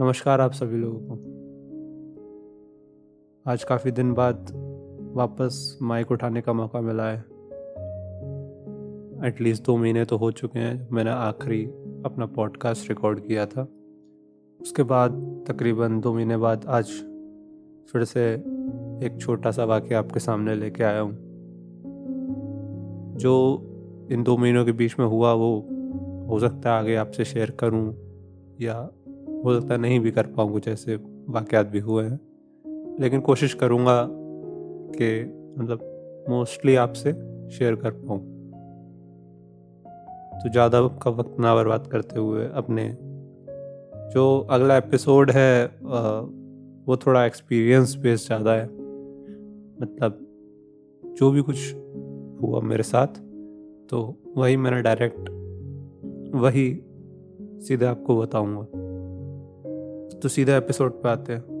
नमस्कार आप सभी लोगों को। आज काफ़ी दिन बाद वापस माइक उठाने का मौका मिला है। एटलीस्ट दो महीने तो हो चुके हैं, मैंने आखिरी अपना पॉडकास्ट रिकॉर्ड किया था। उसके बाद तकरीबन दो महीने बाद आज फिर से एक छोटा सा वाक्य आपके सामने लेके आया हूँ। जो इन दो महीनों के बीच में हुआ, वो हो सकता है आगे आपसे शेयर करूँ, या हो सकता नहीं भी कर पाऊँ, कुछ ऐसे वाक़ात भी हुए हैं। लेकिन कोशिश करूँगा कि मतलब मोस्टली आपसे शेयर कर पाऊँ। तो ज़्यादा का वक्त ना बर्बाद करते हुए अपने जो अगला एपिसोड है वो थोड़ा एक्सपीरियंस बेस्ड ज़्यादा है। मतलब जो भी कुछ हुआ मेरे साथ तो वही मैंने डायरेक्ट वही सीधे आपको बताऊँगा। तो सीधा एपिसोड पे आते हैं।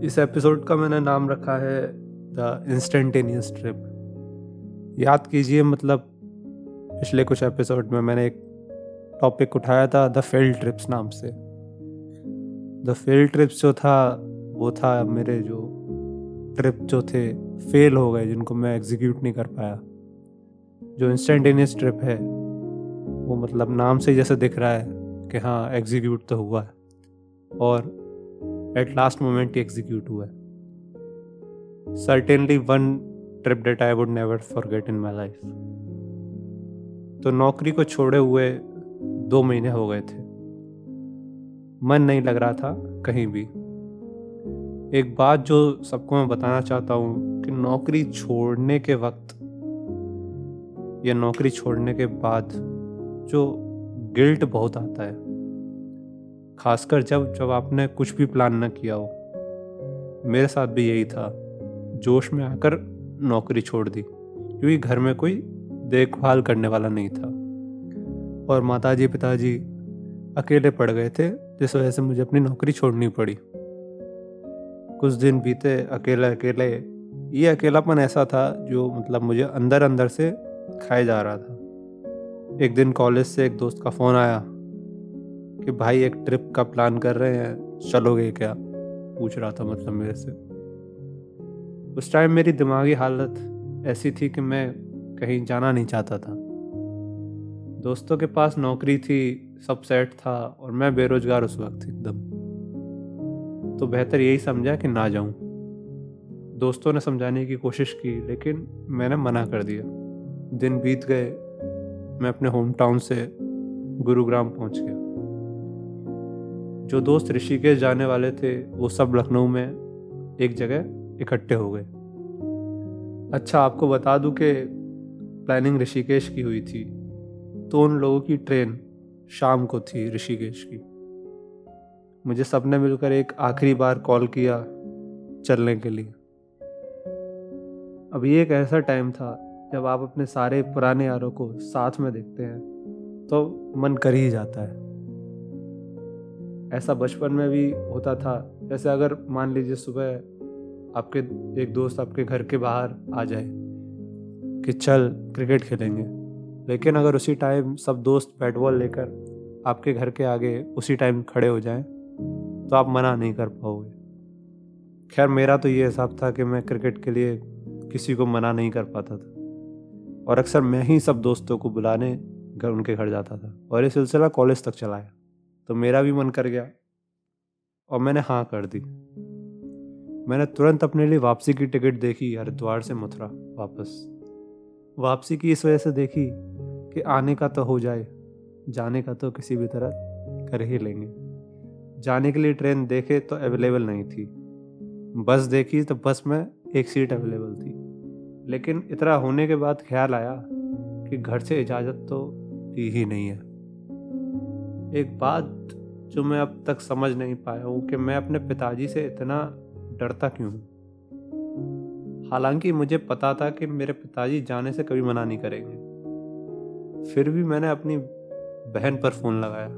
इस एपिसोड का मैंने नाम रखा है द इंस्टेंटेनियस ट्रिप याद कीजिए मतलब पिछले कुछ एपिसोड में मैंने एक टॉपिक उठाया था द फ़ील्ड ट्रिप्स नाम से। द फ़ील्ड ट्रिप्स जो था, वो था मेरे जो ट्रिप जो थे फेल हो गए, जिनको मैं एग्जीक्यूट नहीं कर पाया। जो इंस्टेंटेनियस ट्रिप है वो मतलब नाम से जैसे दिख रहा है कि हाँ एग्जीक्यूट तो हुआ है। और एट लास्ट मोमेंट ही एग्जीक्यूट हुआ है। Certainly one trip that I would never forget in my life तो नौकरी को छोड़े हुए दो महीने हो गए थे। मन नहीं लग रहा था कहीं भी। एक बात जो सबको मैं बताना चाहता हूँ कि नौकरी छोड़ने के वक्त या नौकरी छोड़ने के बाद जो गिल्ट बहुत आता है। खासकर जब जब आपने कुछ भी प्लान न किया हो। मेरे साथ भी यही था। जोश में आकर नौकरी छोड़ दी, क्योंकि घर में कोई देखभाल करने वाला नहीं था। और माताजी, पिताजी अकेले पड़ गए थे, जिस वजह से मुझे अपनी नौकरी छोड़नी पड़ी। कुछ दिन बीते, अकेले अकेले, ये अकेलापन ऐसा था जो मतलब मुझे अंदर अंदर से खाए जा रहा था। एक दिन कॉलेज से एक दोस्त का फ़ोन आया कि भाई एक ट्रिप का प्लान कर रहे हैं, चलोगे क्या? पूछ रहा था मतलब मेरे से। उस टाइम मेरी दिमागी हालत ऐसी थी कि मैं कहीं जाना नहीं चाहता था। दोस्तों के पास नौकरी थी, सब सेट था और मैं बेरोजगार उस वक्त एकदम। तो बेहतर यही समझा कि ना जाऊँ। दोस्तों ने समझाने की कोशिश की, लेकिन मैंने मना कर दिया। दिन बीत गए मैं अपने होम टाउन से गुरुग्राम पहुँच गया। जो दोस्त ऋषिकेश जाने वाले थे, वो सब लखनऊ में एक जगह इकट्ठे हो गए। अच्छा आपको बता दूँ कि प्लानिंग ऋषिकेश की हुई थी तो उन लोगों की ट्रेन शाम को थी ऋषिकेश की। मुझे सबने मिलकर एक आखिरी बार कॉल किया चलने के लिए। अभी एक ऐसा टाइम था जब आप अपने सारे पुराने यारों को साथ में देखते हैं तो मन कर ही जाता है। ऐसा बचपन में भी होता था। जैसे अगर मान लीजिए सुबह आपके एक दोस्त आपके घर के बाहर आ जाए कि चल क्रिकेट खेलेंगे, लेकिन अगर उसी टाइम सब दोस्त बैट बॉल लेकर आपके घर के आगे उसी टाइम खड़े हो जाएँ तो आप मना नहीं कर पाओगे। खैर, मेरा तो ये हिसाब था कि मैं क्रिकेट के लिए किसी को मना नहीं कर पाता था। और अक्सर मैं ही सब दोस्तों को बुलाने घर उनके घर जाता था और ये सिलसिला कॉलेज तक चलाया तो मेरा भी मन कर गया और मैंने हाँ कर दी। मैंने तुरंत अपने लिए वापसी की टिकट देखी हरिद्वार से मथुरा वापस। वापसी की इस वजह से देखी कि आने का तो हो जाए, जाने का तो किसी भी तरह कर ही लेंगे। जाने के लिए ट्रेन देखे तो अवेलेबल नहीं थी। बस देखी तो बस में एक सीट अवेलेबल थी। लेकिन इतना होने के बाद ख्याल आया कि घर से इजाज़त तो दी ही नहीं है। एक बात जो मैं अब तक समझ नहीं पाया हूँ कि मैं अपने पिताजी से इतना डरता क्यों हूँ। हालाँकि मुझे पता था कि मेरे पिताजी जाने से कभी मना नहीं करेंगे। फिर भी मैंने अपनी बहन पर फ़ोन लगाया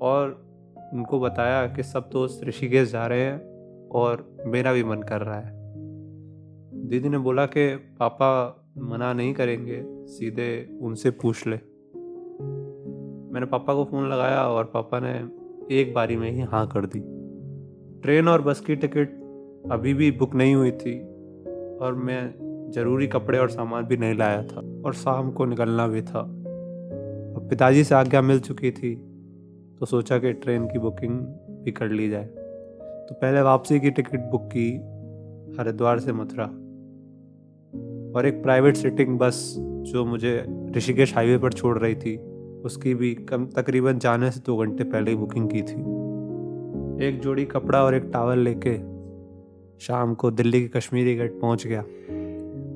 और उनको बताया कि सब दोस्त ऋषिकेश जा रहे हैं और मेरा भी मन कर रहा है। दीदी ने बोला कि पापा मना नहीं करेंगे, सीधे उनसे पूछ ले। मैंने पापा को फ़ोन लगाया और पापा ने एक बारी में ही हाँ कर दी। ट्रेन और बस की टिकट अभी भी बुक नहीं हुई थी और मैं ज़रूरी कपड़े और सामान भी नहीं लाया था और शाम को निकलना भी था। और पिताजी से आज्ञा मिल चुकी थी तो सोचा कि ट्रेन की बुकिंग भी कर ली जाए। तो पहले वापसी की टिकट बुक की, हरिद्वार से मथुरा। और एक प्राइवेट सिटिंग बस जो मुझे ऋषिकेश हाईवे पर छोड़ रही थी, उसकी भी कम, तकरीबन जाने से दो घंटे पहले ही बुकिंग की थी। एक जोड़ी कपड़ा और एक टावल लेके शाम को दिल्ली के कश्मीरी गेट पहुँच गया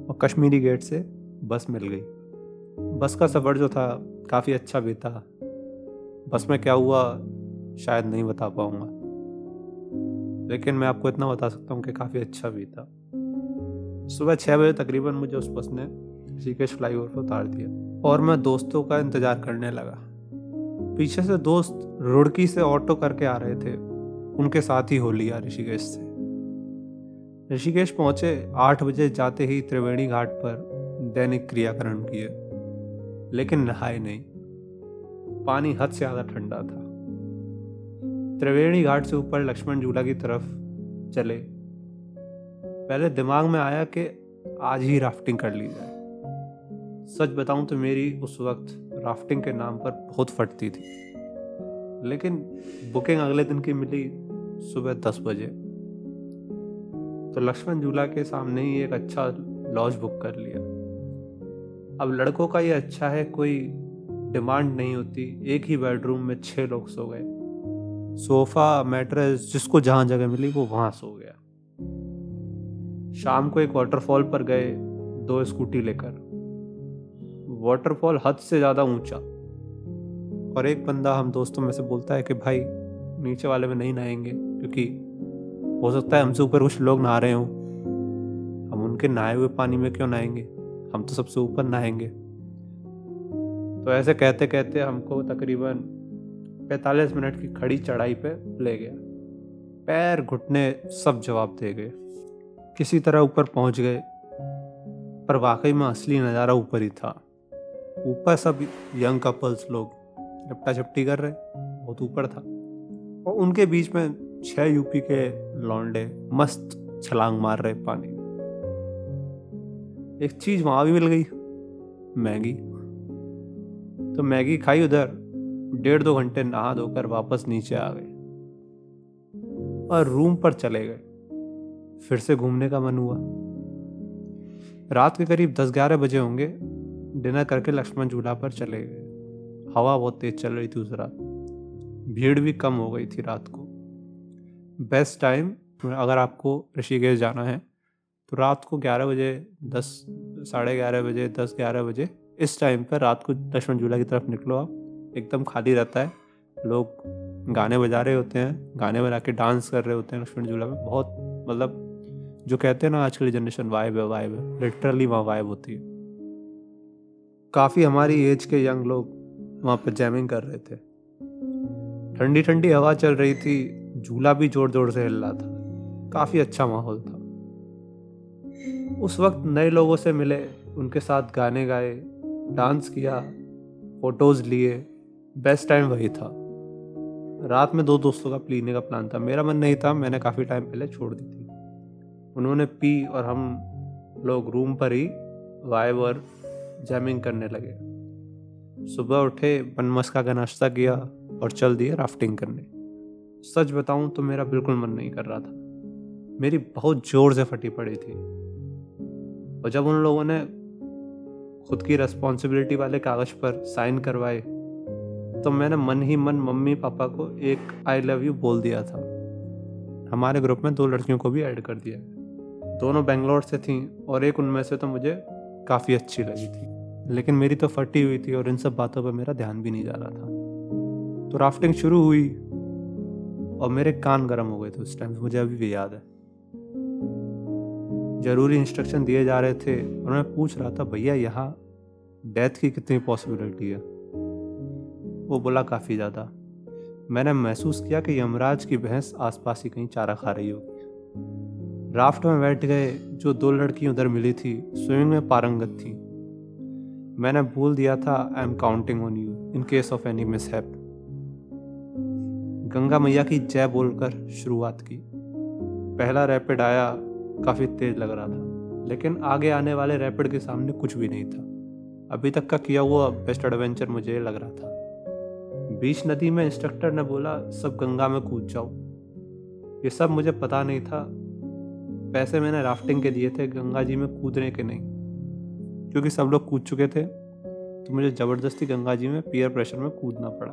और कश्मीरी गेट से बस मिल गई। बस का सफ़र जो था, काफ़ी अच्छा भी था। बस में क्या हुआ, शायद नहीं बता पाऊँगा। लेकिन मैं आपको इतना बता सकता हूँ कि काफ़ी अच्छा भी था। सुबह छः बजे तकरीबन मुझे उस बस ने ऋषिकेश फ्लाई ओवर पर उतार दिया और मैं दोस्तों का इंतज़ार करने लगा। पीछे से दोस्त रुड़की से ऑटो करके आ रहे थे, उनके साथ ही हो लिया ऋषिकेश से। ऋषिकेश पहुँचे आठ बजे जाते ही त्रिवेणी घाट पर दैनिक क्रियाकरण किए, लेकिन नहाए नहीं। पानी हद से ज़्यादा ठंडा था। त्रिवेणी घाट से ऊपर लक्ष्मण झूला की तरफ़ चले पहले दिमाग में आया कि आज ही राफ्टिंग कर ली जाए। सच बताऊँ तो मेरी उस वक्त राफ्टिंग के नाम पर बहुत फटती थी। लेकिन बुकिंग अगले दिन की मिली सुबह दस बजे। तो लक्ष्मण झूला के सामने ही एक अच्छा लॉज बुक कर लिया। अब लड़कों का ये अच्छा है, कोई डिमांड नहीं होती। एक ही बेडरूम में छः लोग सो गए। सोफा मैट्रेस जिसको जहाँ जगह मिली वो वहाँ सो गया शाम को एक वाटरफॉल पर गए दो स्कूटी लेकर। वाटरफॉल हद से ज़्यादा ऊँचा। और एक बंदा हम दोस्तों में से बोलता है कि, भाई, नीचे वाले में नहीं नहाएँगे, क्योंकि हो सकता है हमसे ऊपर कुछ लोग नहा रहे हों। हम उनके नहाए हुए पानी में क्यों नहाएँगे? हम तो सबसे ऊपर नहाएँगे। तो ऐसे कहते कहते हमको तकरीबन पैंतालीस मिनट की खड़ी चढ़ाई पे ले गया। पैर घुटने सब जवाब दे गए। किसी तरह ऊपर पहुँच गए, पर वाकई में असली नज़ारा ऊपर ही था। ऊपर सब यंग कपल्स लोग लपटा छपटी कर रहे, बहुत ऊपर था। और उनके बीच में छह यूपी के लौंडे मस्त छलांग मार रहे पानी। एक चीज़ वहाँ भी मिल गई, मैगी। तो मैगी खाई उधर, डेढ़ दो घंटे नहा धोकर वापस नीचे आ गए। और रूम पर चले गए। फिर से घूमने का मन हुआ। रात के करीब दस ग्यारह बजे होंगे। डिनर करके लक्ष्मण झूला पर चले गए। हवा बहुत तेज चल रही थी उस रात। भीड़ भी कम हो गई थी रात को। बेस्ट टाइम अगर आपको ऋषिकेश जाना है तो रात को ग्यारह बजे, दस, साढ़े ग्यारह बजे, दस ग्यारह बजे, इस टाइम पर रात को लक्ष्मण झूला की तरफ़ निकलो आप। एकदम खाली रहता है। लोग गाने बजा रहे होते हैं, गाने बजा के डांस कर रहे होते हैं लक्ष्मण झूला में। बहुत मतलब जो कहते हैं ना आज की जनरेशन वाइब है वाइब है। लिटरली वहाँ वाइब होती है। काफ़ी हमारी एज के यंग लोग वहाँ पर जैमिंग कर रहे थे। ठंडी ठंडी हवा चल रही थी, झूला भी ज़ोर ज़ोर से हिल रहा था। काफ़ी अच्छा माहौल था। उस वक्त नए लोगों से मिले, उनके साथ गाने गाए डांस किया फ़ोटोज़ लिए बेस्ट टाइम वही था। रात में दो दोस्तों का पीने का प्लान था। मेरा मन नहीं था, मैंने काफ़ी टाइम पहले छोड़ दी थी। उन्होंने पी और हम लोग रूम पर ही वाइब और जैमिंग करने लगे। सुबह उठे बनमस्का का नाश्ता किया और चल दिए राफ्टिंग करने। सच बताऊँ तो मेरा बिल्कुल मन नहीं कर रहा था। मेरी बहुत ज़ोर से फटी पड़ी थी। और जब उन लोगों ने खुद की रेस्पॉन्सिबिलिटी वाले कागज़ पर साइन करवाए तो मैंने मन ही मन मम्मी, पापा को एक आई लव यू बोल दिया था। हमारे ग्रुप में दो लड़कियों को भी ऐड कर दिया। दोनों बेंगलोर से थी और एक उनमें से तो मुझे काफ़ी अच्छी लगी थी। लेकिन मेरी तो फटी हुई थी और इन सब बातों पर मेरा ध्यान भी नहीं जा रहा था। तो राफ्टिंग शुरू हुई और मेरे कान गर्म हो गए थे उस टाइम मुझे अभी भी याद है। ज़रूरी इंस्ट्रक्शन दिए जा रहे थे और मैं पूछ रहा था, भैया, यहाँ डेथ की कितनी पॉसिबिलिटी है? वो बोला, काफ़ी ज़्यादा। मैंने महसूस किया कि यमराज की भैंस आसपास ही कहीं चारा खा रही होगी। राफ्ट में बैठ गए, जो दो लड़की उधर मिली थी, स्विमिंग में पारंगत थी। मैंने बोल दिया था I am counting on you in case of any mishap Ganga मैया की जय बोलकर शुरुआत की। पहला रैपिड आया, काफ़ी तेज लग रहा था, लेकिन आगे आने वाले रैपिड के सामने कुछ भी नहीं था। अभी तक का किया हुआ बेस्ट एडवेंचर मुझे लग रहा था। बीच नदी में इंस्ट्रक्टर ने बोला, सब गंगा में कूद जाओ। ये सब मुझे पता नहीं था पैसे मैंने राफ्टिंग के दिए थे, गंगा जी में कूदने के नहीं। क्योंकि सब लोग कूद चुके थे तो मुझे ज़बरदस्ती गंगा जी में पीयर प्रेशर में कूदना पड़ा।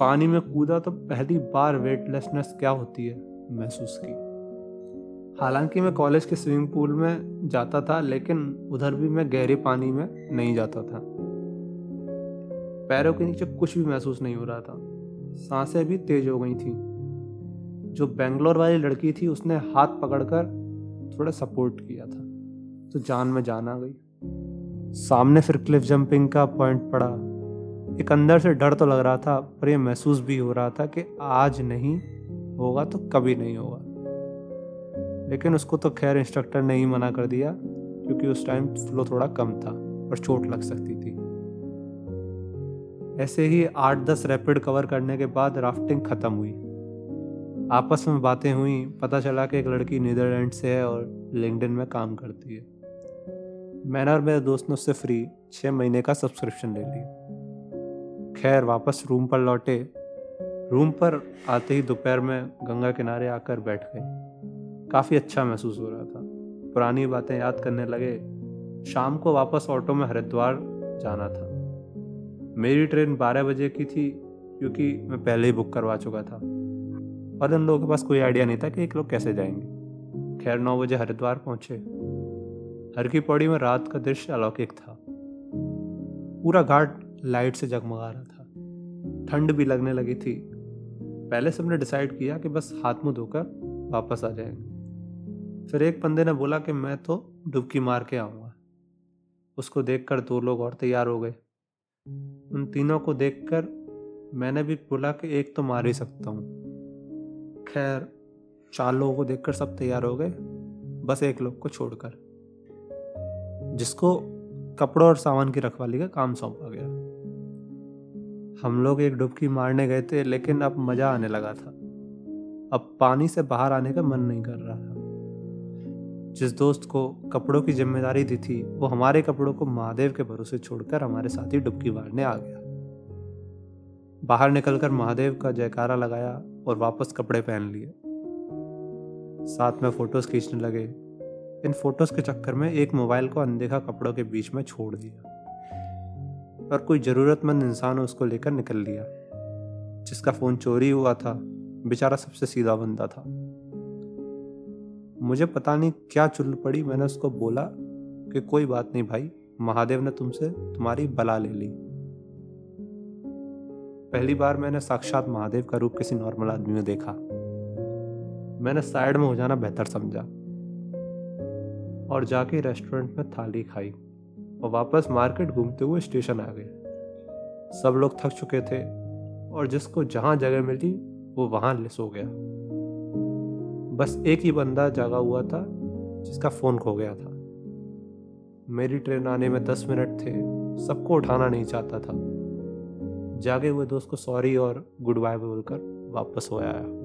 पानी में कूदा तो पहली बार वेटलेसनेस क्या होती है महसूस की। हालाँकि मैं कॉलेज के स्विमिंग पूल में जाता था, लेकिन उधर भी मैं गहरे पानी में नहीं जाता था। पैरों के नीचे कुछ भी महसूस नहीं हो रहा था। साँसें भी तेज हो गई थी। जो बेंगलोर वाली लड़की थी, उसने हाथ पकड़कर थोड़ा सपोर्ट किया था। तो जान में जान आ गई। सामने फिर क्लिफ जंपिंग का पॉइंट पड़ा। एक अंदर से डर तो लग रहा था, पर यह महसूस भी हो रहा था कि आज नहीं होगा तो कभी नहीं होगा। लेकिन उसको तो खैर इंस्ट्रक्टर ने ही मना कर दिया, क्योंकि उस टाइम फ्लो थोड़ा कम था और चोट लग सकती थी। ऐसे ही आठ दस रैपिड कवर करने के बाद राफ्टिंग ख़त्म हुई। आपस में बातें हुई, पता चला कि एक लड़की नीदरलैंड से है और लिंकडिन में काम करती है। मैंने और मेरे दोस्त ने उससे फ्री छः महीने का सब्सक्रिप्शन ले लिया। खैर, वापस रूम पर लौटे। रूम पर आते ही दोपहर में गंगा किनारे आकर बैठ गए काफ़ी अच्छा महसूस हो रहा था। पुरानी बातें याद करने लगे। शाम को वापस ऑटो में हरिद्वार जाना था। मेरी ट्रेन बारह बजे की थी, क्योंकि मैं पहले ही बुक करवा चुका था। और उन लोगों के पास कोई आइडिया नहीं था कि एक लोग कैसे जाएँगे। खैर, नौ बजे हरिद्वार पहुँचे। हर की पौड़ी में रात का दृश्य अलौकिक था। पूरा घाट लाइट से जगमगा रहा था। ठंड भी लगने लगी थी। पहले सबने डिसाइड किया कि बस हाथ मुँह धोकर वापस आ जाएँगे। फिर एक बंदे ने बोला कि मैं तो डुबकी मार के आऊँगा। उसको देखकर दो लोग और तैयार हो गए। उन तीनों को देखकर मैंने भी बोला कि एक तो मार ही सकता हूँ। खैर, चार लोगों को देखकर सब तैयार हो गए, बस एक लोग को छोड़कर। जिसको कपड़ों और सामान की रखवाली का काम सौंपा गया। हम लोग एक डुबकी मारने गए थे, लेकिन अब मज़ा आने लगा था। अब पानी से बाहर आने का मन नहीं कर रहा था जिस दोस्त को कपड़ों की ज़िम्मेदारी दी थी, वो हमारे कपड़ों को महादेव के भरोसे छोड़कर हमारे साथ ही डुबकी मारने आ गया। बाहर निकलकर महादेव का जयकारा लगाया और वापस कपड़े पहन लिए। साथ में फ़ोटोज़ खींचने लगे। इन फ़ोटोज़ के चक्कर में एक मोबाइल को अनदेखा कपड़ों के बीच में छोड़ दिया। और कोई ज़रूरतमंद इंसान उसको लेकर निकल लिया, जिसका फ़ोन चोरी हुआ था। बेचारा सबसे सीधा बंदा था। मुझे पता नहीं क्या चुल पड़ी, मैंने उसको बोला कि कोई बात नहीं भाई, महादेव ने तुमसे तुम्हारी बला ले ली। पहली बार मैंने साक्षात महादेव का रूप किसी नॉर्मल आदमी में देखा। मैंने साइड में हो जाना बेहतर समझा। और जाके रेस्टोरेंट में थाली खाई और वापस मार्केट घूमते हुए स्टेशन आ गए। सब लोग थक चुके थे और जिसको जहाँ जगह मिली, वो वहाँ वहाँ सो गया। बस एक ही बंदा जागा हुआ था, जिसका फ़ोन खो गया था। मेरी ट्रेन आने में दस मिनट थे, सबको उठाना नहीं चाहता था। जागे हुए दोस्त को सॉरी और गुड बाय बोलकर वापस हो आया।